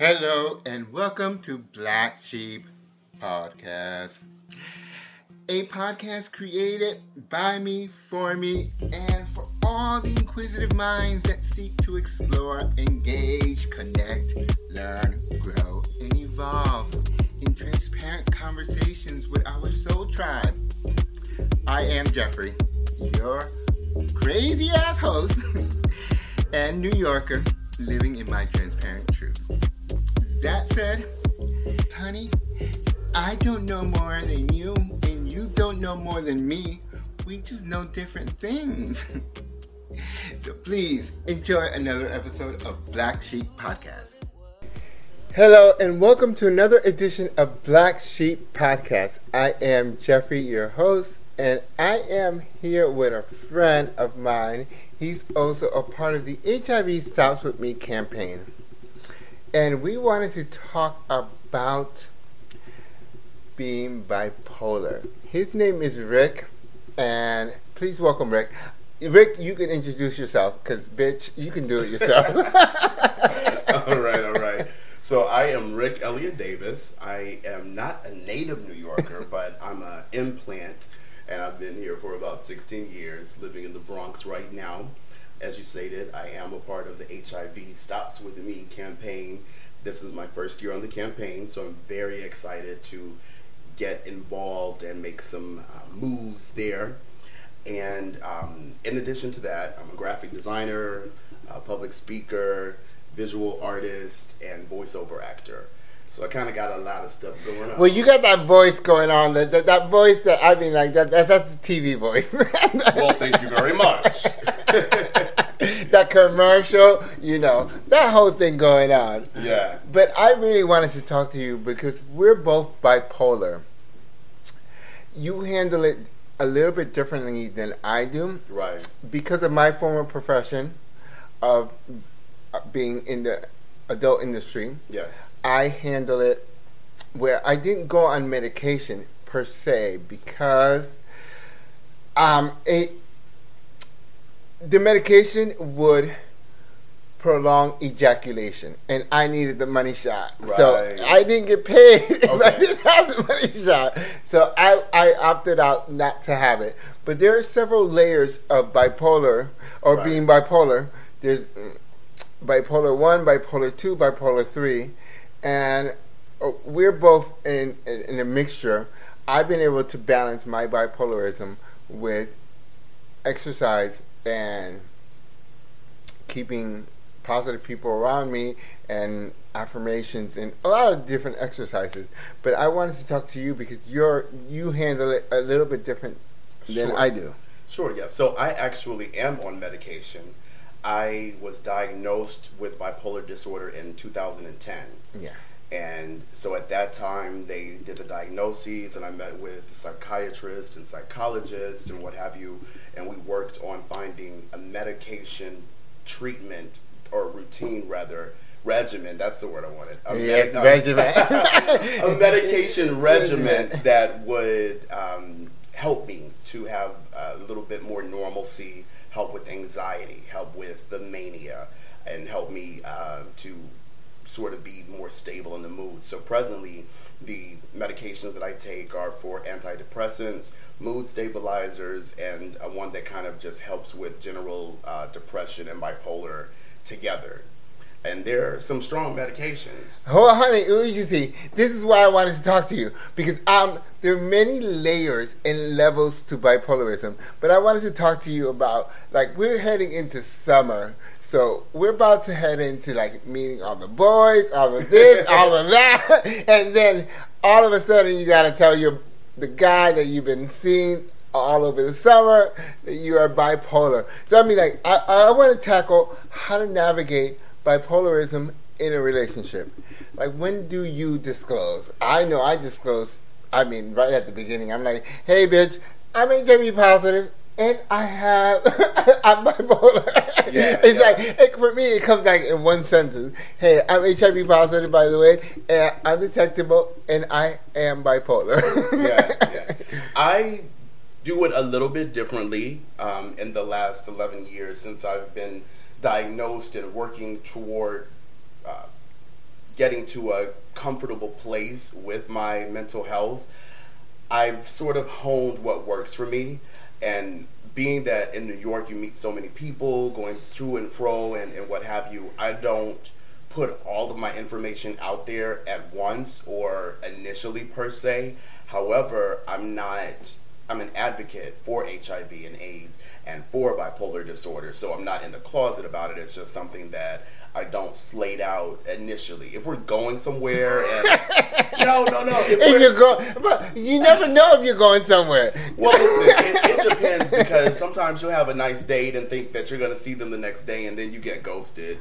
Hello and welcome to Black Sheep Podcast. A podcast created by me, for me, and for all the inquisitive minds that seek to explore, engage, connect, learn, grow, and evolve in transparent conversations with our soul tribe. I am Jeffrey, your crazy ass host and New Yorker living in my transparent truth. That said, honey, I don't know more than you, and you don't know more than me. We just know different things. so please enjoy another episode of Black Sheep Podcast. Hello, and welcome to another edition of Black Sheep Podcast. I am Jeffrey, your host, and I am here with a friend of mine. He's also a part of the HIV Stops With Me campaign. And we wanted to talk about being bipolar. His name is Rick, and please welcome Rick. Rick, you can introduce yourself because, bitch, you can do it yourself. all right, all right. So I am Rick Elliott Davis. I am not a native New Yorker, but I'm an implant, and I've been here for about 16 years, living in the Bronx right now as you stated, I am a part of the HIV Stops With Me campaign. This is my first year on the campaign, so I'm very excited to get involved and make some uh, moves there. And um, in addition to that, I'm a graphic designer, a public speaker, visual artist, and voiceover actor. So I kind of got a lot of stuff going on. Well, you got that voice going on. That that, that voice that I mean, like that, that that's the TV voice. well, thank you very much. that commercial, you know, that whole thing going on. Yeah. But I really wanted to talk to you because we're both bipolar. You handle it a little bit differently than I do. Right. Because of my former profession of uh, being in the adult industry. Yes. I handle it where I didn't go on medication per se because um, it the medication would prolong ejaculation, and I needed the money shot. Right. So I didn't get paid if okay. I didn't have the money shot. So I, I opted out not to have it. But there are several layers of bipolar or right. being bipolar. There's bipolar 1, bipolar 2, bipolar 3. And uh, we're both in, in, in a mixture. I've been able to balance my bipolarism with exercise and keeping positive people around me and affirmations and a lot of different exercises. But I wanted to talk to you because you're you handle it a little bit different than I do. Sure, yeah. So I actually am on medication. I was diagnosed with bipolar disorder in 2010. Yeah. And so at that time, they did the diagnoses, and I met with psychiatrists and psychologists and what have you, and we worked on finding a medication treatment or routine rather regimen. That's the word I wanted. A yeah, med- regimen. a medication regimen that would um, help me to have a little bit more normalcy, help with anxiety, help with the mania, and help me uh, to sort of be more stable in the mood. So presently, the medications that I take are for antidepressants, mood stabilizers, and uh, one that kind of just helps with general uh, depression and bipolar together. And there are some strong medications. Oh, honey, you see, this is why I wanted to talk to you because um, there are many layers and levels to bipolarism. But I wanted to talk to you about like we're heading into summer, so we're about to head into like meeting all the boys, all of this, all of that, and then all of a sudden you got to tell your the guy that you've been seeing all over the summer that you are bipolar. So I mean, like I, I want to tackle how to navigate bipolarism in a relationship. Like when do you disclose? I know I disclose. I mean, right at the beginning, I'm like, "Hey, bitch, I'm HIV positive and I have I'm bipolar. Yeah, it's yeah. like it, for me, it comes like in one sentence. Hey, I'm HIV positive, by the way, and I'm detectable, and I am bipolar. yeah, yeah. I do it a little bit differently um, in the last 11 years since I've been diagnosed and working toward uh, getting to a comfortable place with my mental health, I've sort of honed what works for me. And being that in New York you meet so many people going through and fro and, and what have you, I don't put all of my information out there at once or initially per se. However, I'm not I'm an advocate for HIV and AIDS and for bipolar disorder. So I'm not in the closet about it. It's just something that I don't slate out initially. If we're going somewhere and no, no, no. If, if you're going, but you never know if you're going somewhere. Well, listen, it, it depends because sometimes you'll have a nice date and think that you're going to see them the next day, and then you get ghosted.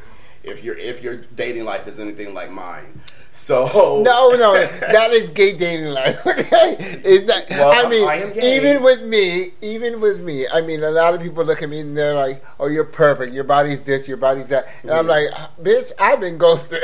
If your if your dating life is anything like mine, so no, no, that is gay dating life. Okay, is that? Well, I mean, I even with me, even with me, I mean, a lot of people look at me and they're like, "Oh, you're perfect. Your body's this, your body's that," and mm-hmm. I'm like, "Bitch, I've been ghosted.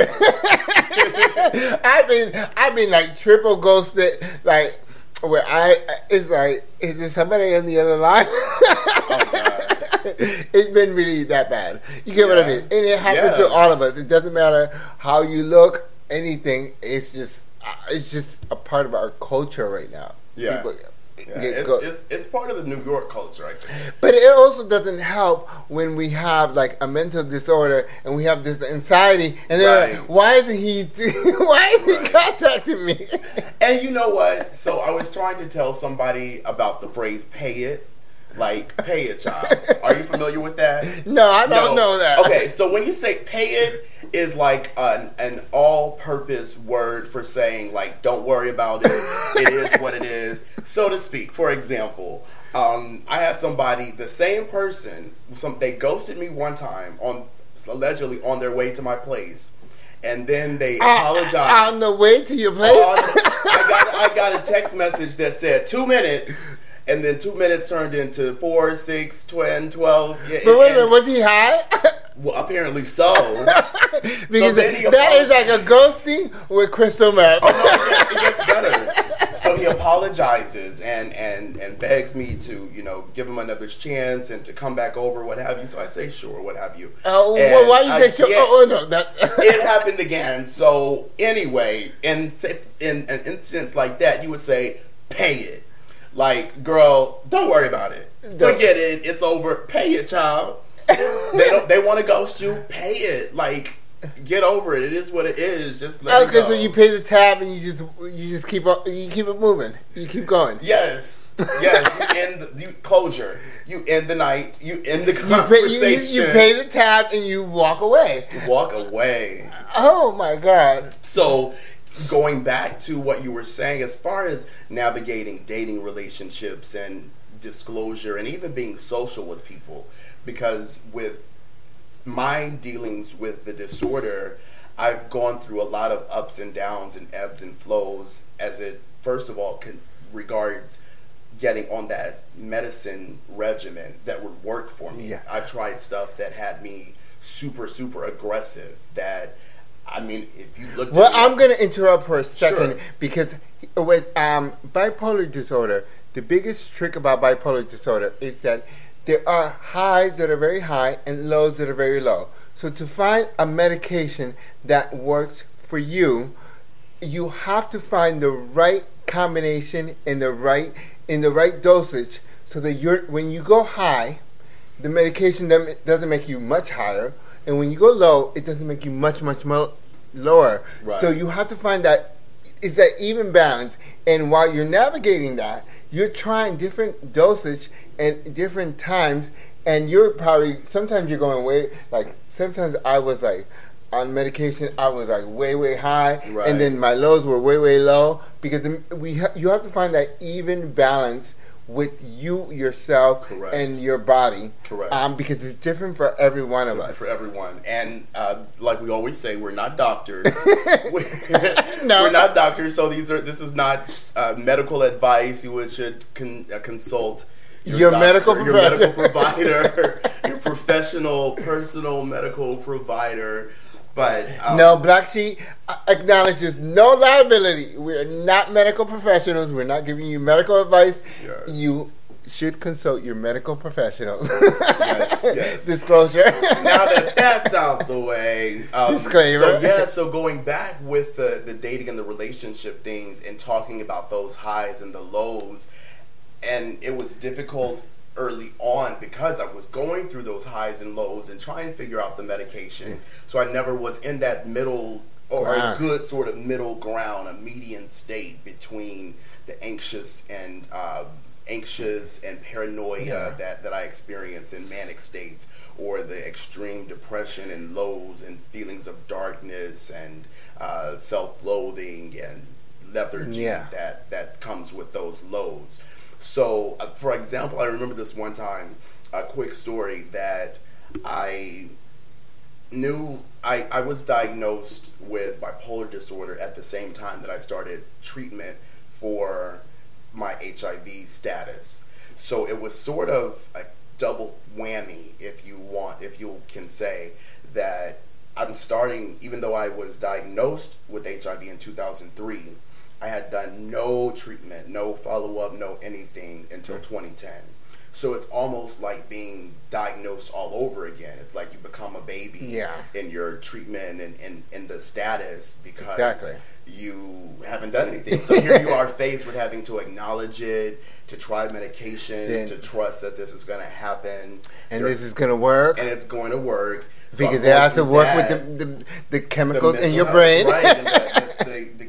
I've been, I've been like triple ghosted, like." Where I, it's like, is there somebody on the other line? oh, it's been really that bad. You get yeah. what I mean? And it happens yeah. to all of us. It doesn't matter how you look, anything. It's just uh, it's just a part of our culture right now. Yeah. People, yeah, it's, it's, it's, part of the New York culture, I think. But it also doesn't help when we have like a mental disorder and we have this anxiety, and they're right. like, "Why isn't he? why is right. he contacting me?" And you know what? So I was trying to tell somebody about the phrase "pay it." Like pay it, child. Are you familiar with that? No, I don't no. know that. Okay, so when you say pay it, is like an, an all-purpose word for saying like don't worry about it. it is what it is, so to speak. For example, um, I had somebody, the same person, some they ghosted me one time on allegedly on their way to my place and then they apologized. On the way to your place? I, got, I got a text message that said two minutes and then two minutes turned into four, six, ten, twelve. Yeah, but wait a minute, was he high? Well, apparently so. so that is like a ghosting with crystal meth. oh no, it gets better. So he apologizes and and and begs me to you know give him another chance and to come back over, what have you. So I say sure, what have you. Oh, uh, well, why you say sure? Oh, oh, no, that it happened again. So anyway, in in an instance like that, you would say pay it like, girl, don't worry about it. Forget it. It's over. Pay it, child. they don't. They want to ghost you. Pay it. Like, get over it. It is what it is. Just let okay, so you pay the tab and you just you just keep up. You keep it moving. You keep going. Yes. Yes. you end the you, closure. You end the night. You end the conversation. You pay, you, you, you pay the tab and you walk away. walk away. Oh my god. So going back to what you were saying, as far as navigating dating relationships and disclosure and even being social with people, because with my dealings with the disorder, I've gone through a lot of ups and downs and ebbs and flows as it, first of all, can, regards getting on that medicine regimen that would work for me. Yeah. I tried stuff that had me super, super aggressive that I mean, if you look. Well, I'm going to interrupt for a second sure. because with um, bipolar disorder, the biggest trick about bipolar disorder is that there are highs that are very high and lows that are very low. So to find a medication that works for you, you have to find the right combination in the right in the right dosage so that you're when you go high, the medication doesn't make you much higher and when you go low, it doesn't make you much, much lower. Right. So you have to find that is that even balance. And while you're navigating that, you're trying different dosage and different times, and you're probably sometimes you're going way like sometimes I was like on medication I was like way way high, right. and then my lows were way way low because we ha- you have to find that even balance with you yourself Correct. and your body. Correct. Um, because it's different for every one of us. For everyone, and uh, like we always say, we're not doctors. no. we're not doctors. So these are this is not uh, medical advice. You should con- uh, consult. Your, your doctor, medical your medical provider, your professional, personal medical provider. But um, no, Black Sheep acknowledges no liability. We're not medical professionals. We're not giving you medical advice. Yes. You should consult your medical professional. Yes, yes. Disclosure. now that that's out the way, um, Disclaimer. So yeah, so going back with the the dating and the relationship things and talking about those highs and the lows, and it was difficult early on because I was going through those highs and lows and trying to figure out the medication. So I never was in that middle or Wow. a good sort of middle ground, a median state between the anxious and uh, anxious and paranoia Yeah. that, that I experience in manic states, or the extreme depression and lows and feelings of darkness and uh, self-loathing and lethargy Yeah. that that comes with those lows. So, uh, for example, I remember this one time, a quick story that I knew I, I was diagnosed with bipolar disorder at the same time that I started treatment for my HIV status. So it was sort of a double whammy, if you want, if you can say that I'm starting, even though I was diagnosed with HIV in 2003, I had done no treatment, no follow up, no anything until 2010. So it's almost like being diagnosed all over again. It's like you become a baby Yeah. in your treatment and in, in the status because Exactly. you haven't done anything. So here you are faced with having to acknowledge it, to try medications, Then- to trust that this is going to happen. and You're- this is gonna work and it's going to work. So because it has to work that with the, the, the the chemicals in your health, brain. right?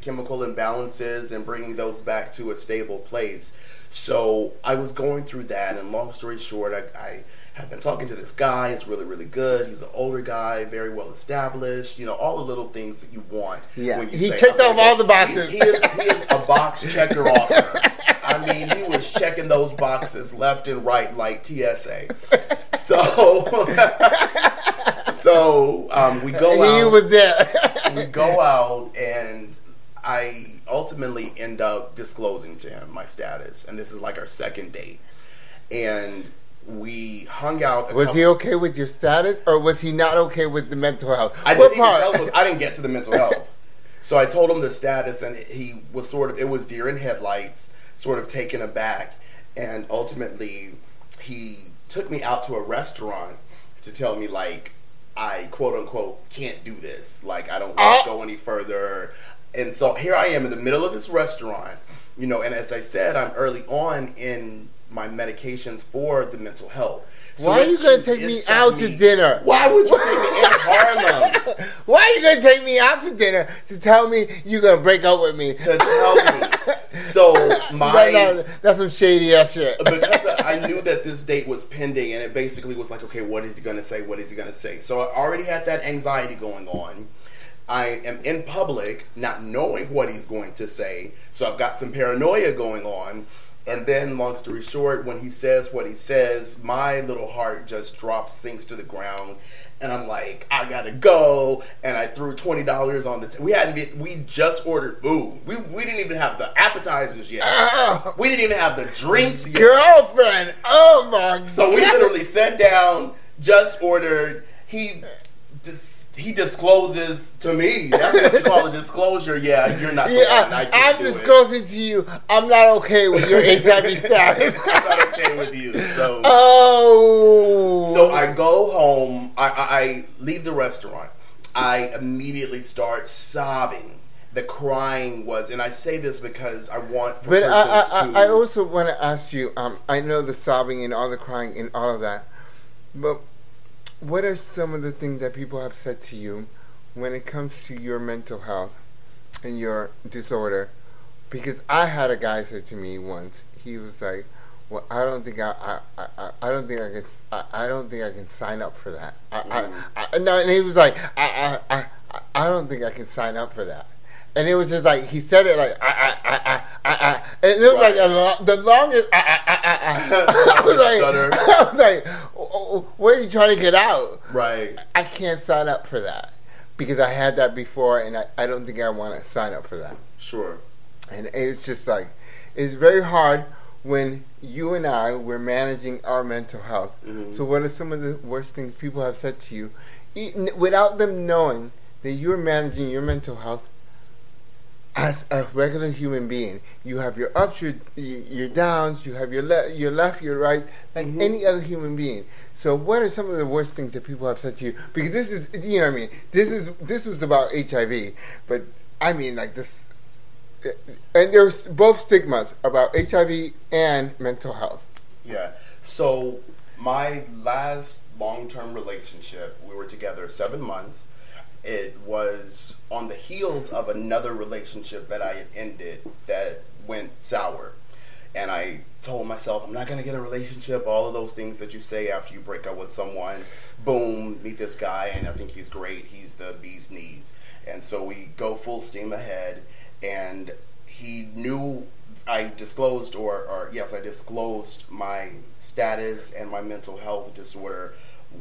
Chemical imbalances and bringing those back to a stable place. So I was going through that, and long story short, I, I have been talking to this guy. It's really, really good. He's an older guy, very well established. You know, all the little things that you want. Yeah. when you He say, "I'm off all the boxes. He, he is, he is a box checker offer. I mean, he was checking those boxes left and right like TSA. So, so um, we go he out was there. we go out and I ultimately end up disclosing to him my status, and this is like our second date, and we hung out. A was couple, he okay with your status, or was he not okay with the mental health? I What didn't even tell him. I didn't get to the mental health, so I told him the status, and he was sort of. It was deer in headlights, sort of taken aback, and ultimately he took me out to a restaurant to tell me like I quote unquote can't do this. Like I don't want to uh. go any further. And so here I am in the middle of this restaurant, you know, and as I said, I'm early on in my medications for the mental health. So Why are you gonna take me out to dinner? Why would you take me in Harlem Why are you gonna take me out to dinner to tell me you're gonna break up with me? to tell me? So my No, no, that's some shady ass shit. because I knew that this date was pending, and it basically was like, okay, what is he going to say? What is he going to say? So I already had that anxiety going on. I am in public, not knowing what he's going to say, so I've got some paranoia going on. And then, long story short, when he says what he says, my little heart just drops, sinks to the ground, and I'm like, I gotta go. And I threw twenty dollars on the. T- we hadn't been. We just ordered food. We we didn't even have the appetizers yet. Oh, We didn't even have the drinks yet. girlfriend. Oh my god. So we literally sat down, just ordered. He dis- he discloses to me. That's what you call a disclosure. Yeah, you're not. Yeah. I I, can't I'm do it. disclosing to you. I'm not okay with your HIV status. I'm not okay with you. So oh. so I go home. I, I, I leave the restaurant. I immediately start sobbing. The crying was, and I say this because I want for But I, I, to. I I also want to ask you. Um, I know the sobbing and all the crying and all of that, but what are some of the things that people have said to you when it comes to your mental health and your disorder? Because I had a guy say to me once. He was like, "Well, I don't think I, I, I, I don't think I can, I, I don't think I can sign up for that." I, Mm. I, I, no, and he was like, I, I, I, I don't think I can sign up for that. And it was just like he said it like I I I I I, and it was like a lo- the longest ah, ah, ah, I I I I. I. I was like Stutter. I was like, "Oh, oh, where are you trying to get out? right. I can't sign up for that because I had that before, and I, I don't think I want to sign up for that. Sure. And it's just like it's very hard when you and I were managing our mental health. Mhm. So, what are some of the worst things people have said to you, without them knowing that you're managing your mental health? As a regular human being. You have your ups, your your downs, you have your le- your left, your right, like Mhm. any other human being. So, what are some of the worst things that people have said to you? Because this is, you know, what I mean, this is this was about HIV, but I mean, like this, and there's both stigmas about HIV and mental health. Yeah. So my last long-term relationship, we were together seven months. It was on the heels of another relationship that I had ended that went sour. And I told myself, I'm not going to get a relationship, all of those things that you say after you break up with someone. Boom, meet this guy, and I think he's great. He's the bee's knees. And so we go full steam ahead, and he knew I disclosed, or, or yes, I disclosed my status and my mental health disorder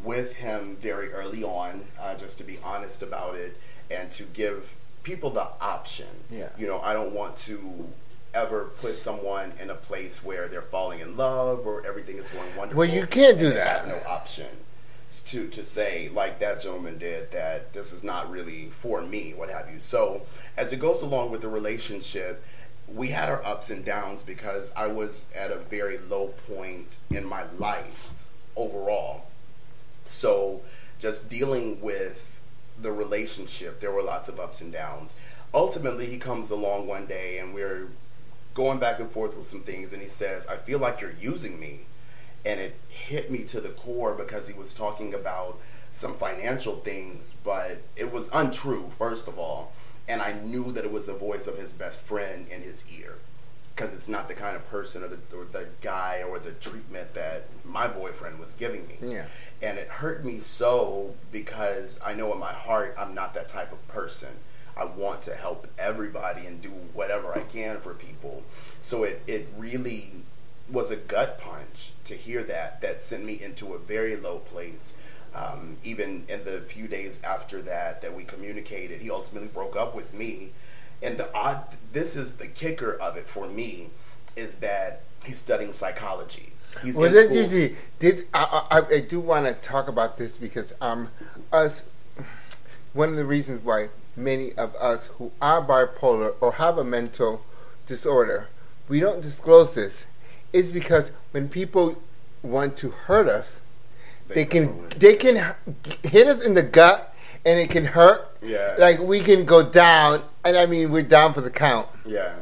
with him very early on, uh, just to be honest about it and to give people the option. Yeah. You know, I don't want to ever put someone in a place where they're falling in love or everything is going wonderful. Well, you can't do that. Have no option to to say like that gentleman did that this is not really for me, what have you. So as it goes along with the relationship, we had our ups and downs because I was at a very low point in my life overall. So just dealing with the relationship, there were lots of ups and downs. Ultimately, he comes along one day and we're going back and forth with some things, and he says, I feel like you're using me. And it hit me to the core because he was talking about some financial things, but it was untrue, first of all. And I knew that it was the voice of his best friend in his ear because it's not the kind of person or the, or the guy or the treatment that my boyfriend was giving me. Yeah. And it hurt me so because I know in my heart I'm not that type of person. I want to help everybody and do whatever I can for people. So it, it really was a gut punch to hear that, that sent me into a very low place. Um, even in the few days after that, that we communicated, he ultimately broke up with me. And the odd, this is the kicker of it for me, is that he's studying psychology. He's Well, this, school. this I, I, I do want to talk about this because um, us, one of the reasons why many of us who are bipolar or have a mental disorder, we don't disclose this, is because when people want to hurt us, they can they can hit us in the gut and it can hurt. Yeah. Like we can go down, and I mean we're down for the count. Yeah,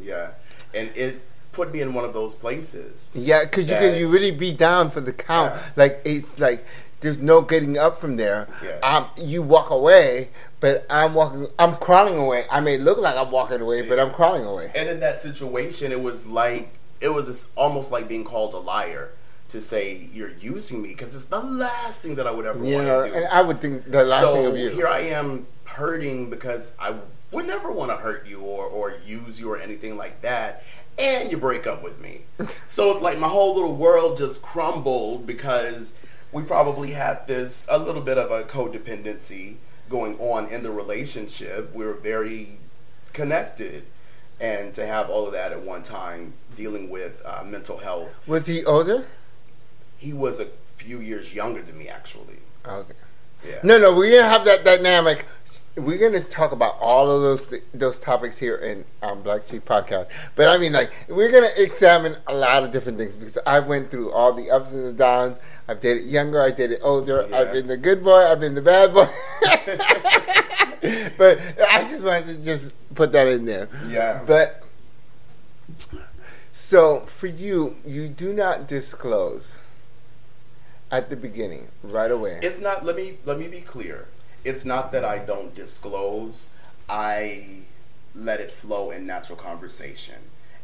yeah, and it put me in one of those places. Yeah, because you can you really be down for the count. Yeah. Like it's like there's no getting up from there. Yeah. Um, you walk away, but I'm walking. I'm crawling away. I may look like I'm walking away, but I'm crawling away. And in that situation, it was like it was almost like being called a liar to say you're using me because it's the last thing that I would ever You want to do. and I would think the last so thing of you. here I am hurting because I would never want to hurt you or, or use you or anything like that. And you break up with me. so it's like my whole little world just crumbled because we probably had this a little bit of a codependency going on in the relationship. We were very connected. And to have all of that at one time, dealing with uh, mental health, Was he older? he was a few years younger than me, actually. Okay. Yeah. No, no, we're gonna have that dynamic. We're gonna talk about all of those th- those topics here in um, Black Sheep Podcast. But I mean, like, we're gonna examine a lot of different things because I went through all the ups and the downs. I've dated younger, I dated older. Yeah. I've been the good boy, I've been the bad boy. but I just wanted to just put that in there. Yeah. But so for you, you do not disclose at the beginning, right away. It's not. Let me let me be clear. It's not that I don't disclose. I let it flow in natural conversation.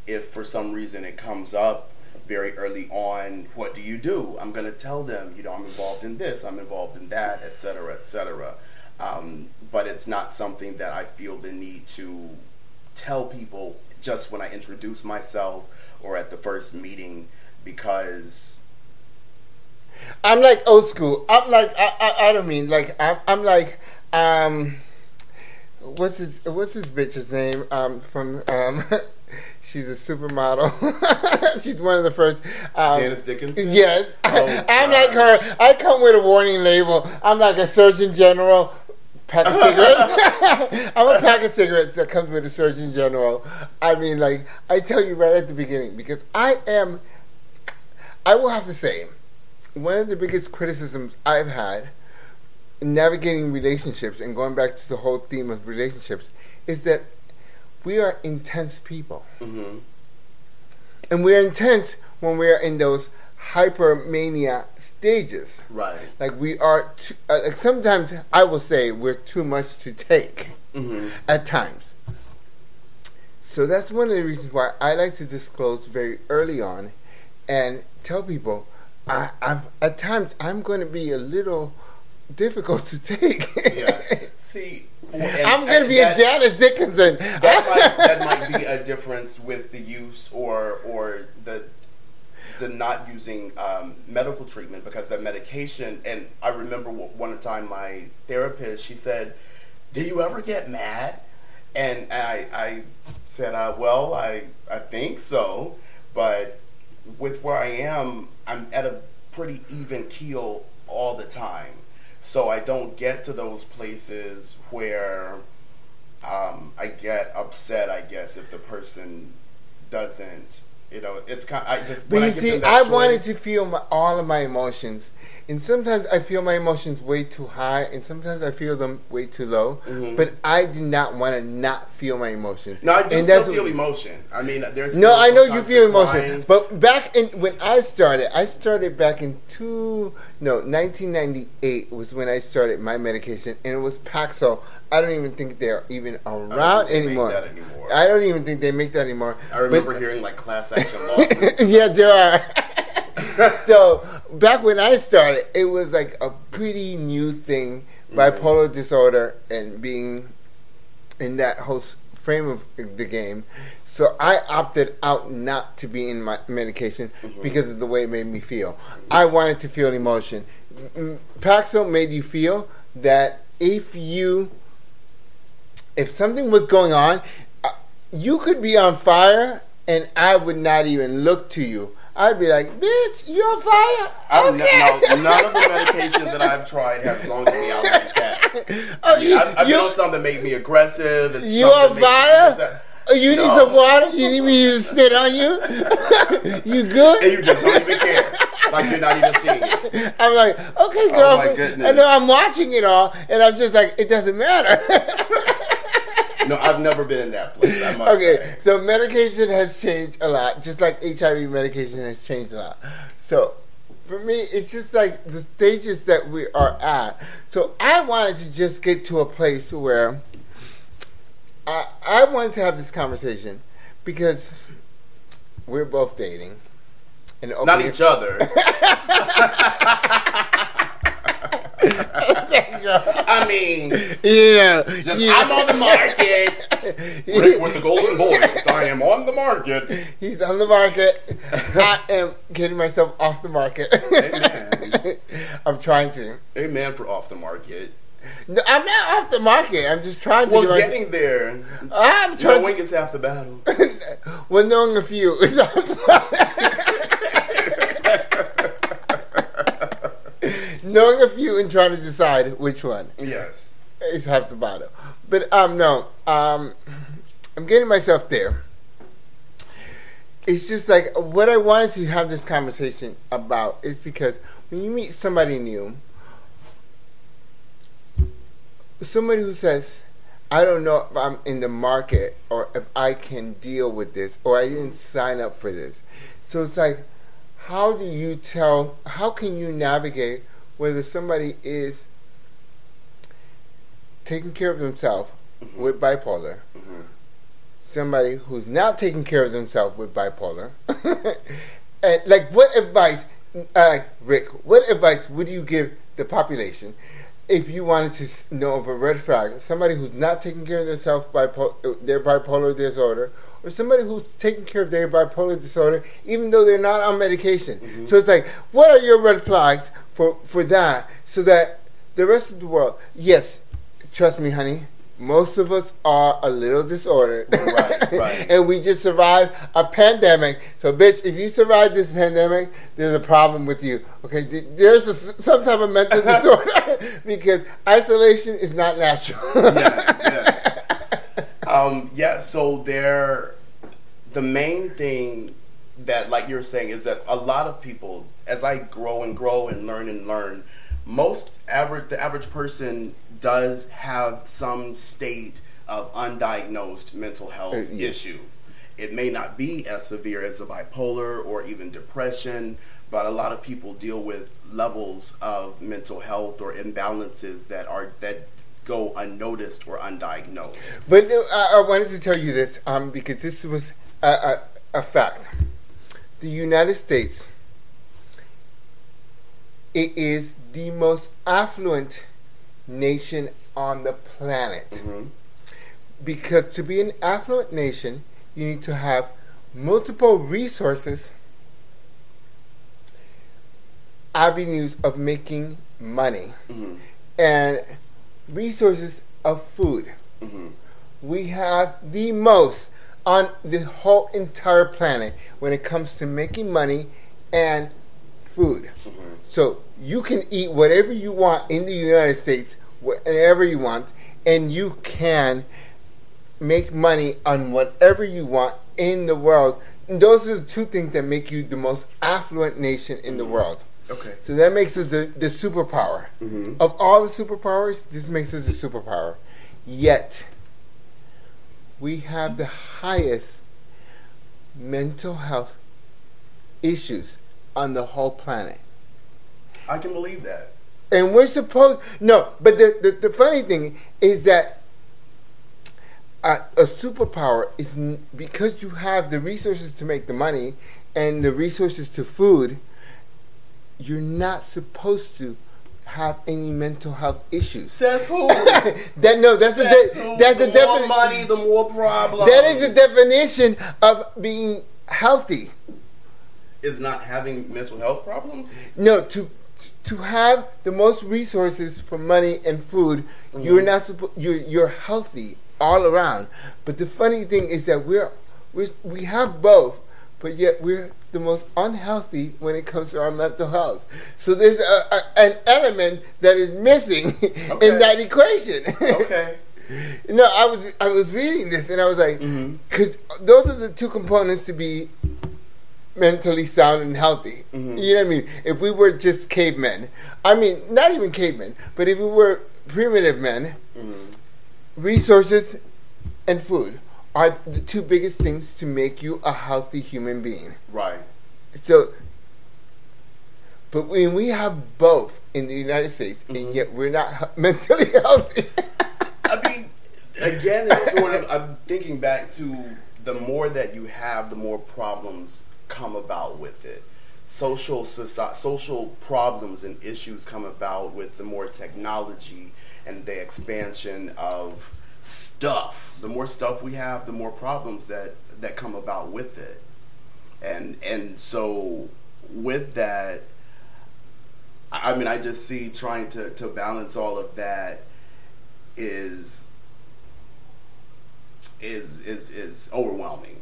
If for some reason it comes up very early on, what do you do? I'm going to tell them. You know, I'm involved in this. I'm involved in that, etc., etc. Um, but it's not something that I feel the need to tell people just when I introduce myself or at the first meeting because I'm like old school. I'm like I, I, I don't mean like I'm, I'm like um what's his what's his bitch's name um from um she's a supermodel she's one of the first um, Janice Dickinson. yes Oh, I'm like her I come with a warning label I'm like a surgeon general pack of cigarettes. I'm a pack of cigarettes that comes with a Surgeon General. I mean, like I tell you right at the beginning, because I am. I will have to say, one of the biggest criticisms I've had in navigating relationships and going back to the whole theme of relationships is that we are intense people. Mm-hmm. And we're intense when we're in those hypermania stages. Right. Like we are, too, uh, like sometimes I will say we're too much to take Mm-hmm. at times. So that's one of the reasons why I like to disclose very early on and tell people I, I'm at times I'm going to be a little difficult to take. Yeah. See, for, and- I'm going to be that- a Janice Dickinson. that might, that might be a difference with the use or or the the not using um, medical treatment because the medication and I remember one time my therapist she said do you ever get mad and I, I said uh, well I, I think so but with where I am I'm at a pretty even keel all the time so I don't get to those places where um, I get upset, I guess, if the person doesn't. You know, it's kind. Of, I just. But you I see, I wanted to feel my, all of my emotions, and sometimes I feel my emotions way too high, and sometimes I feel them way too low. Mhm. But I do not want to not feel my emotions. No, I do And still that's- feel emotion. I mean, there's. No, I know you feel emotion, crying. but back in when I started, I started back in two no 1998 was when I started my medication, and it was Paxil. I don't even think they're even I around make anymore. anymore. I don't even think they make that anymore. I remember But- hearing like class action lawsuits. yeah, there are. so back when I started, it was like a pretty new thing, bipolar disorder, and being in that whole frame of the game. So I opted out not to be in my medication because of the way it made me feel. I wanted to feel emotion. Mm, Paxil made you feel that if you, if something was going on, uh, you could be on fire and I would not even look to you. I'd be like, bitch, you on fire? I, Okay. no, none of the medications that I've tried have zoned me out like that. oh, you, I've, I've been on something that made me aggressive. And You something on that made me fire? oh, you need some water? You need me to spit on you? you good? And you just don't even care. Like you're not even seeing it. I'm like, okay, girl. Oh, my goodness. I know I'm watching it all, and I'm just like, it doesn't matter. No, I've never been in that place. I must okay, say. so medication has changed a lot, just like HIV medication has changed a lot. So for me, it's just like the stages that we are at. So I wanted to just get to a place where I, I wanted to have this conversation because we're both dating. And Not each other. There you go. I mean, Yeah, just yeah. I'm on the market. Rick with the golden boys. I am on the market. He's on the market. I am getting myself off the market. Amen. I'm trying to. Amen for off the market. No, I'm not off the market. I'm just trying to. Well, get my- getting there, I'm trying knowing is half the battle. to. well, knowing a few is off knowing a few and trying to decide which one Yes. is half the battle. But um, no, um, I'm getting myself there. It's just like what I wanted to have this conversation about is because when you meet somebody new, somebody who says, I don't know if I'm in the market or if I can deal with this or I didn't sign up for this. So it's like, how do you tell, how can you navigate whether somebody is taking care of themselves with bipolar, Mhm. somebody who's not taking care of themselves with bipolar, and like what advice, uh, Rick, what advice would you give the population if you wanted to know of a red flag, somebody who's not taking care of themselves bipolar, their bipolar disorder, or somebody who's taking care of their bipolar disorder, even though they're not on medication. So it's like, what are your red flags for for that, so that the rest of the world, yes, trust me, honey, most of us are a little disordered. Right, right. and we just survived a pandemic. So, bitch, if you survive this pandemic, there's a problem with you. Okay, there's a, some type of mental disorder because isolation is not natural. yeah, yeah. Um, yeah, so there, the main thing that, like you're saying, is that a lot of people, as I grow and grow and learn and learn, most average, the average person does have some state of undiagnosed mental health Uh, yeah. issue. It may not be as severe as a bipolar or even depression, but a lot of people deal with levels of mental health or imbalances that are that go unnoticed or undiagnosed. But I, I wanted to tell you this um, because this was a, a, a fact. The United States, it is the most affluent nation on the planet. Because to be an affluent nation, you need to have multiple resources, avenues of making money, Mhm. and resources of food Mhm. we have the most on the whole entire planet when it comes to making money and food. So you can eat whatever you want in the United States, whenever you want, and you can make money on whatever you want in the world. And those are the two things that make you the most affluent nation in the world. Okay. So that makes us the, the superpower. Mhm. Of all the superpowers, this makes us a superpower. Yet, we have the highest mental health issues on the whole planet. I can believe that. And we're supposed no, but the the, the funny thing is that a, a superpower is n- because you have the resources to make the money and the resources to food. You're not supposed to have any mental health issues. Says who? that no, that's the Says de- who? that's the, the more definition. money, the more problems. That is the definition of being healthy. Is not having mental health problems. No, to to have the most resources for money and food, you're mm-hmm. not supposed. You're you're healthy all around. But the funny thing is that we're we we have both, but yet we're the most unhealthy when it comes to our mental health. So there's a, a, an element that is missing Okay. in that equation. Okay. No, I was I was reading this and I was like, because those are the two components to be mentally sound and healthy. Mhm. You know what I mean? If we were just cavemen, I mean, not even cavemen, but if we were primitive men, Mhm. resources and food are the two biggest things to make you a healthy human being. Right. So, but when we have both in the United States, Mhm. and yet we're not mentally healthy. I mean, again, it's sort of. I'm thinking back to the more that you have, the more problems come about with it. Social soci- social problems and issues come about with the more technology and the expansion of stuff. The more stuff we have, the more problems that that come about with it. And and so with that, I mean, I just see trying to, to balance all of that is is is is overwhelming.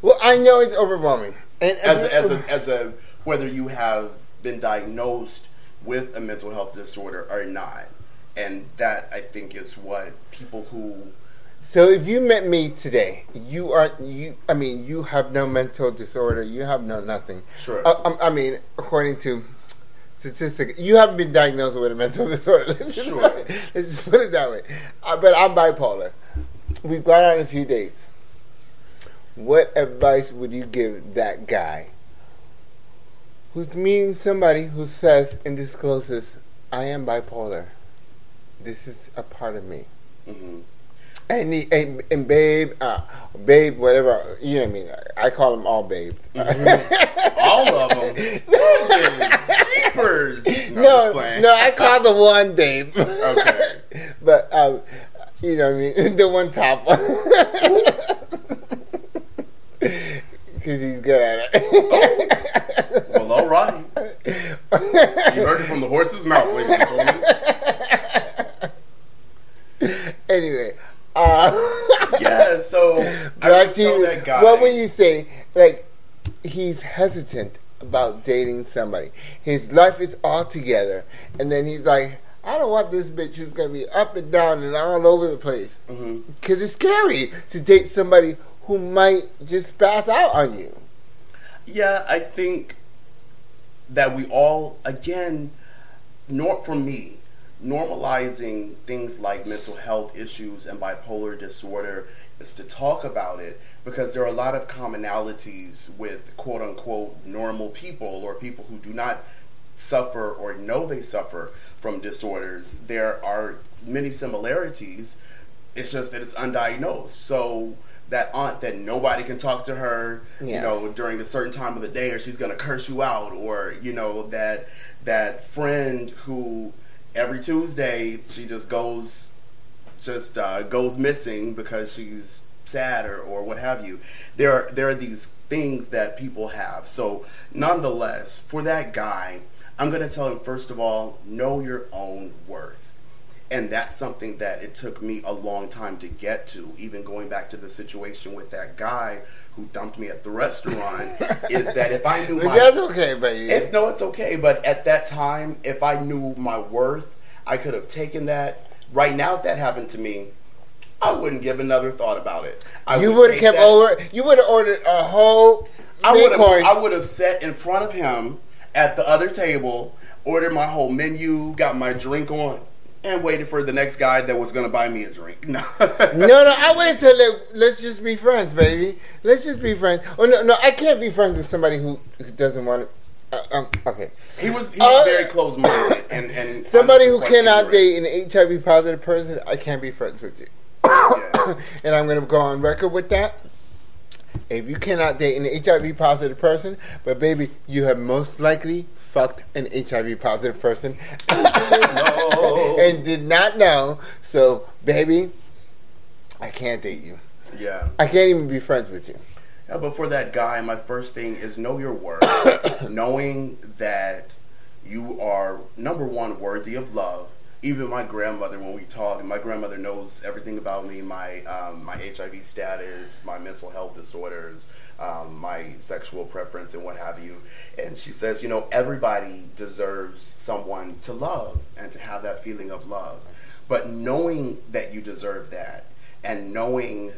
well, I know it's overwhelming, and As a, as a as a whether you have been diagnosed with a mental health disorder or not, and that I think is what people who So if you met me today, you are you. I mean, you have no mental disorder. You have no nothing. Sure. Uh, um, I mean, according to statistics, you haven't been diagnosed with a mental disorder. Let's just, Sure. let's just put it that way. Uh, but I'm bipolar. We've gone on a few dates. What advice would you give that guy who's meeting somebody who says and discloses, "I am bipolar. This is a part of me." mhm. And, he, and, and babe, uh, babe, whatever, you know what I mean? I call them all babe. all of them, jeepers. No, no, no, I call the one babe. Okay. but, um, you know what I mean? The one top one. Because he's good at it. Well, all right. You heard it from the horse's mouth, ladies and gentlemen. Anyway, uh, yeah, so I Black would that guy. What when you say like he's hesitant about dating somebody? His life is all together, and then he's like, I don't want this bitch who's gonna be up and down and all over the place mm-hmm. because it's scary to date somebody who might just pass out on you. Yeah, I think that we all, again, not for me, normalizing things like mental health issues and bipolar disorder is to talk about it because there are a lot of commonalities with quote unquote normal people or people who do not suffer or know they suffer from disorders. There are many similarities. It's just that it's undiagnosed. So that aunt that nobody can talk to her, you know, during a certain time of the day or she's gonna curse you out or, you know, that that friend who every Tuesday she just goes just uh, goes missing because she's sad or, or what have you. There are there are these things that people have. So nonetheless, for that guy, I'm gonna tell him first of all, know your own worth. And that's something that it took me a long time to get to. Even going back to the situation with that guy who dumped me at the restaurant, is that if I knew my that's okay, baby. if no, it's okay. But at that time, if I knew my worth, I could have taken that. Right now, if that happened to me, I wouldn't give another thought about it. I you would would have kept that- over. You would have ordered a whole. I would have. I would have sat in front of him at the other table, ordered my whole menu, got my drink on, and waited for the next guy that was going to buy me a drink. No, no, no, I waited till let, let's just be friends, baby. Let's just be friends. Oh no, no, I can't be friends with somebody who, doesn't want to. Uh, um, okay, He was he was Uh, very close minded and and somebody who cannot date an HIV positive person, I can't be friends with you. Yeah. and I'm going to go on record with that. If you cannot date an HIV positive person, but baby, you have most likely fucked an HIV positive person and did not know. So, baby, I can't date you. Yeah. I can't even be friends with you. Yeah, but for that guy, my first thing is know your worth. Knowing that you are, number one, worthy of love. Even my grandmother, when we talk, and my grandmother knows everything about me my, um, my HIV status, my mental health disorders, um, my sexual preference, and what have you. And she says, you know, everybody deserves someone to love and to have that feeling of love. But knowing that you deserve that and knowing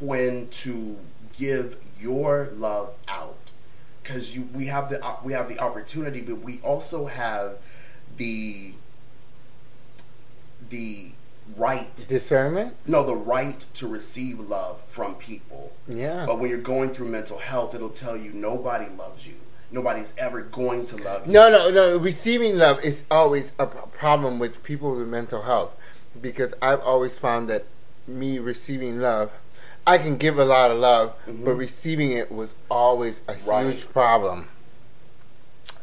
when to give your love out because you we have the we have the opportunity but we also have the the right Discernment? no the right to receive love from people Yeah. but when you're going through mental health it'll tell you nobody loves you nobody's ever going to love you No, no, no. Receiving love is always a problem with people with mental health because I've always found that me receiving love, I can give a lot of love, but Mhm. receiving it was always a Right. huge problem.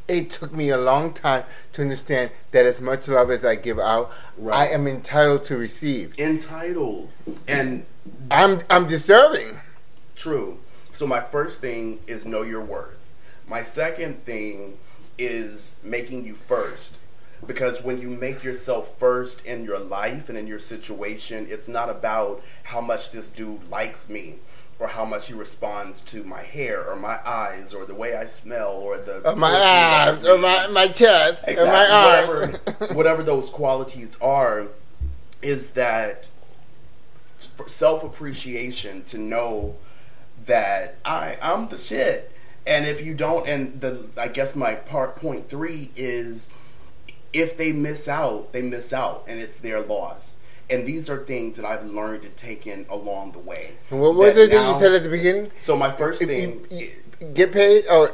It took me a long time to understand that as much love as I give out, Right. I am entitled to receive. entitled and I'm I'm deserving. True. So my first thing is know your worth. My second thing is making you first. Because when you make yourself first in your life and in your situation, it's not about how much this dude likes me or how much he responds to my hair or my eyes or the way I smell or the Or my poetry that I arms, or my, my chest, or Exactly. my arm. Whatever, whatever those qualities are, is that self appreciation to know that I I'm the shit. And if you don't, and the I guess my part point three is if they miss out, they miss out, and it's their loss. And these are things that I've learned and taken along the way. what was it that you said at the beginning? So my first If thing. you- you get paid or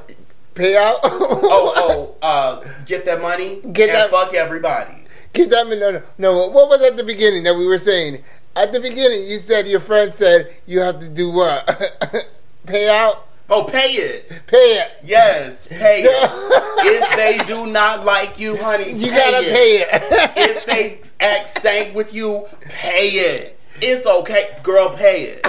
pay out? oh, oh, uh, get that money Get and that- fuck everybody. Get that money. no, no, no. What was at the beginning that we were saying? At the beginning, you said your friend said you have to do what? pay out, Oh, pay it. pay it. Yes, pay it. if they do not like you, honey, You pay gotta it. pay it. if they act stank with you, pay it. It's okay, girl. Pay it.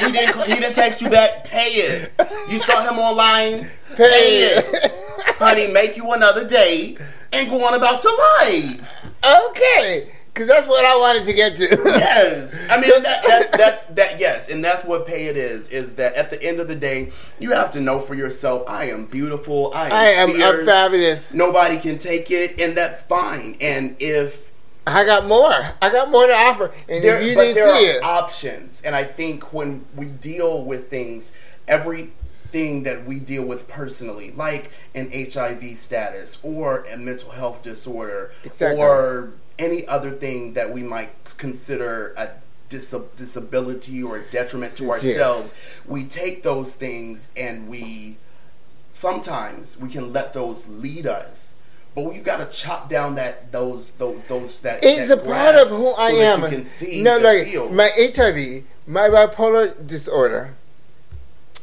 He didn't. He didn't text you back. Pay it. You saw him online. Pay, it. honey. Make you another day and go on about your life. okay. Because that's what I wanted to get to. yes, I mean that, that's that's that yes, and that's what pay it is. Is that at the end of the day, you have to know for yourself. I am beautiful. I am. I am fierce. fabulous. Nobody can take it, and that's fine. And if I got more, I got more to offer, and there, if you but didn't there see are it, options, and I think when we deal with things, everything that we deal with personally, like an HIV status or a mental health disorder, Exactly. or any other thing that we might consider a dis- disability or a detriment to Yeah. ourselves, we take those things and we sometimes we can let those lead us. But you got to chop down that those those, those that. it's that a part of who I so am. You can see no, like field. my HIV, my bipolar disorder,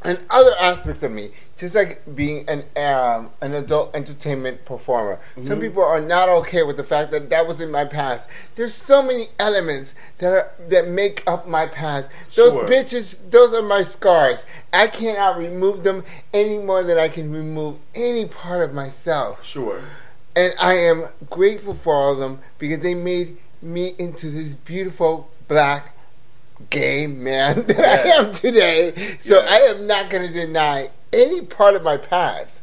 and other aspects of me. Just like being an um, an adult entertainment performer, Mm-hmm. some people are not okay with the fact that that was in my past. There's so many elements that are that make up my past. Those Sure. bitches, those are my scars. I cannot remove them any more than I can remove any part of myself. Sure. And I am grateful for all of them because they made me into this beautiful black gay man that I am today. So Yes. I am not going to deny any part of my past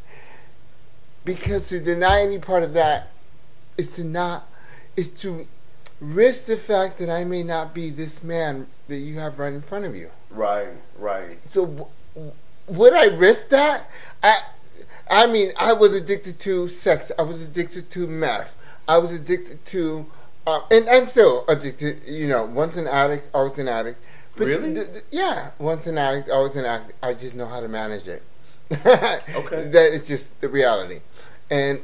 because to deny any part of that is to not is to risk the fact that I may not be this man that you have right in front of you. Right. Right. So w- would I risk that? I, I mean, I was addicted to sex. I was addicted to meth. I was addicted to, uh, and I'm still addicted. You know, once an addict, always an addict. Really? th- th- yeah, once an addict, always an addict. I just know how to manage it. Okay. That is just the reality, and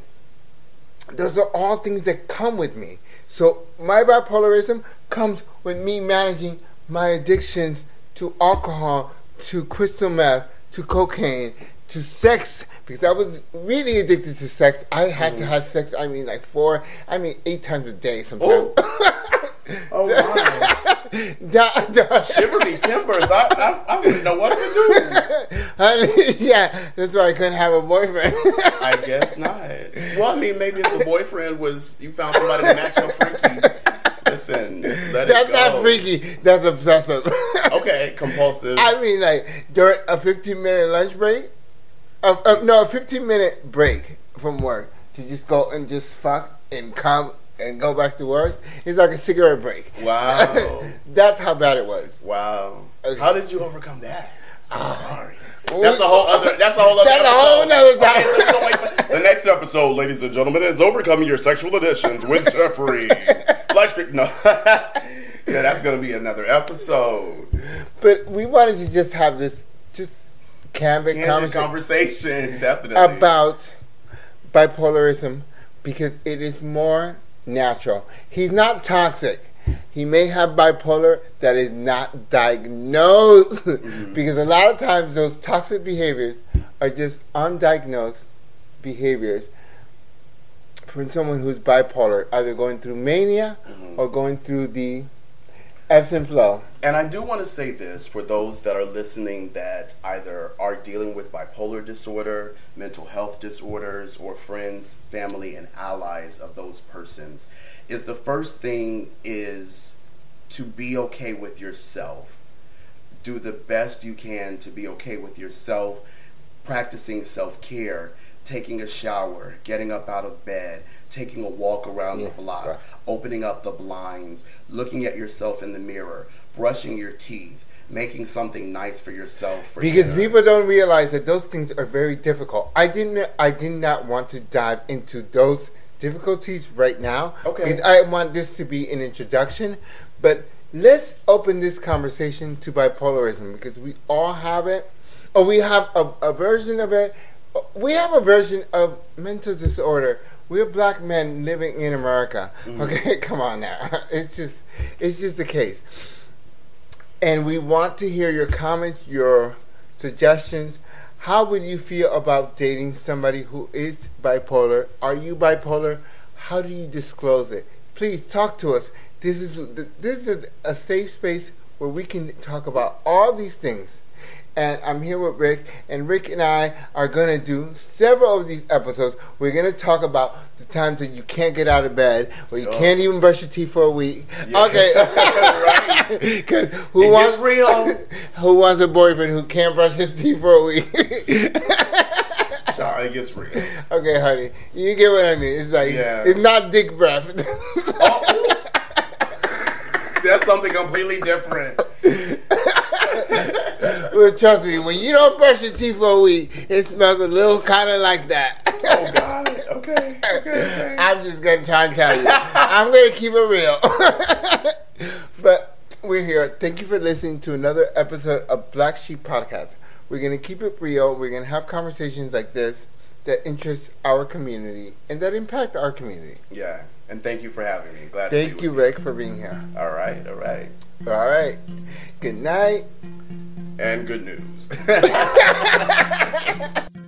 those are all things that come with me. So my bipolarism comes with me managing my addictions to alcohol, to crystal meth, to cocaine, to sex. Because I was really addicted to sex. I had to mm. have sex. I mean, like four. I mean, eight times a day sometimes. Oh, oh my! Da- da- Shiver me timbers. I, I I wouldn't know what to do. Honey, yeah, that's why I couldn't have a boyfriend. I guess not. Well, I mean, maybe if the boyfriend was you found somebody to match your freaky. Listen, let That's it go. not freaky. That's obsessive. Okay, compulsive. I mean, like during a 15 minute lunch break, uh, uh, no, a 15 minute break from work to just go and just fuck and come and go back to work. It's like a cigarette break. Wow. That's how bad it was. wow. Okay. How did you overcome that? I'm Ah. sorry. That's a whole other. That's a whole other. That's a whole nother time. Okay, so you don't wait for- the next episode, ladies and gentlemen, is overcoming your sexual addictions with Jeffrey. Blackstreet. No. yeah, that's gonna be another episode. But we wanted to just have this just candid Candid conversation conversation, definitely. about bipolarism because it is more natural. He's not toxic. He may have bipolar that is not diagnosed mm-hmm. because a lot of times those toxic behaviors are just undiagnosed behaviors from someone who's bipolar, either going through mania mm-hmm. or going through the ebbs and flow. And I do want to say this for those that are listening that either are dealing with bipolar disorder, mental health disorders, or friends, family, and allies of those persons, is the first thing is to be okay with yourself. Do the best you can to be okay with yourself, practicing self care, taking a shower, getting up out of bed, taking a walk around Yeah, the block, right. opening up the blinds, looking at yourself in the mirror, brushing your teeth, making something nice for yourself. For because dinner. people don't realize that those things are very difficult. I didn't. I did not want to dive into those difficulties right now. Okay. I want this to be an introduction, but let's open this conversation to bipolarism because we all have it, or we have a, a version of it. We have a version of mental disorder. We're black men living in America. Mm-hmm. Okay, come on now. It's just, it's just the case and we want to hear your comments, your suggestions. How would you feel about dating somebody who is bipolar? Are you bipolar? How do you disclose it? Please talk to us. This is this is a safe space where we can talk about all these things and I'm here with Rick. And Rick and I are going to do several of these episodes. We're going to talk about the times that you can't get out of bed, or you Oh. can't even brush your teeth for a week. Yeah. Okay, Right. Because who It wants real. who wants a boyfriend who can't brush his teeth for a week? Sorry, it gets real. okay, honey, you get what I mean. It's like Yeah. it's not dick breath. Oh. That's something completely different. Well, trust me, when you don't brush your teeth for a week, it smells a little kind of like that. Oh God. Okay. Okay. okay. I'm just gonna try and tell you. I'm gonna keep it real. but we're here. Thank you for listening to another episode of Black Sheep Podcast. We're gonna keep it real. We're gonna have conversations like this that interest our community and that impact our community. Yeah. And thank you for having me. Glad to be Thank you, Rick, for being here. All right. All right. All right. Good night. And good news.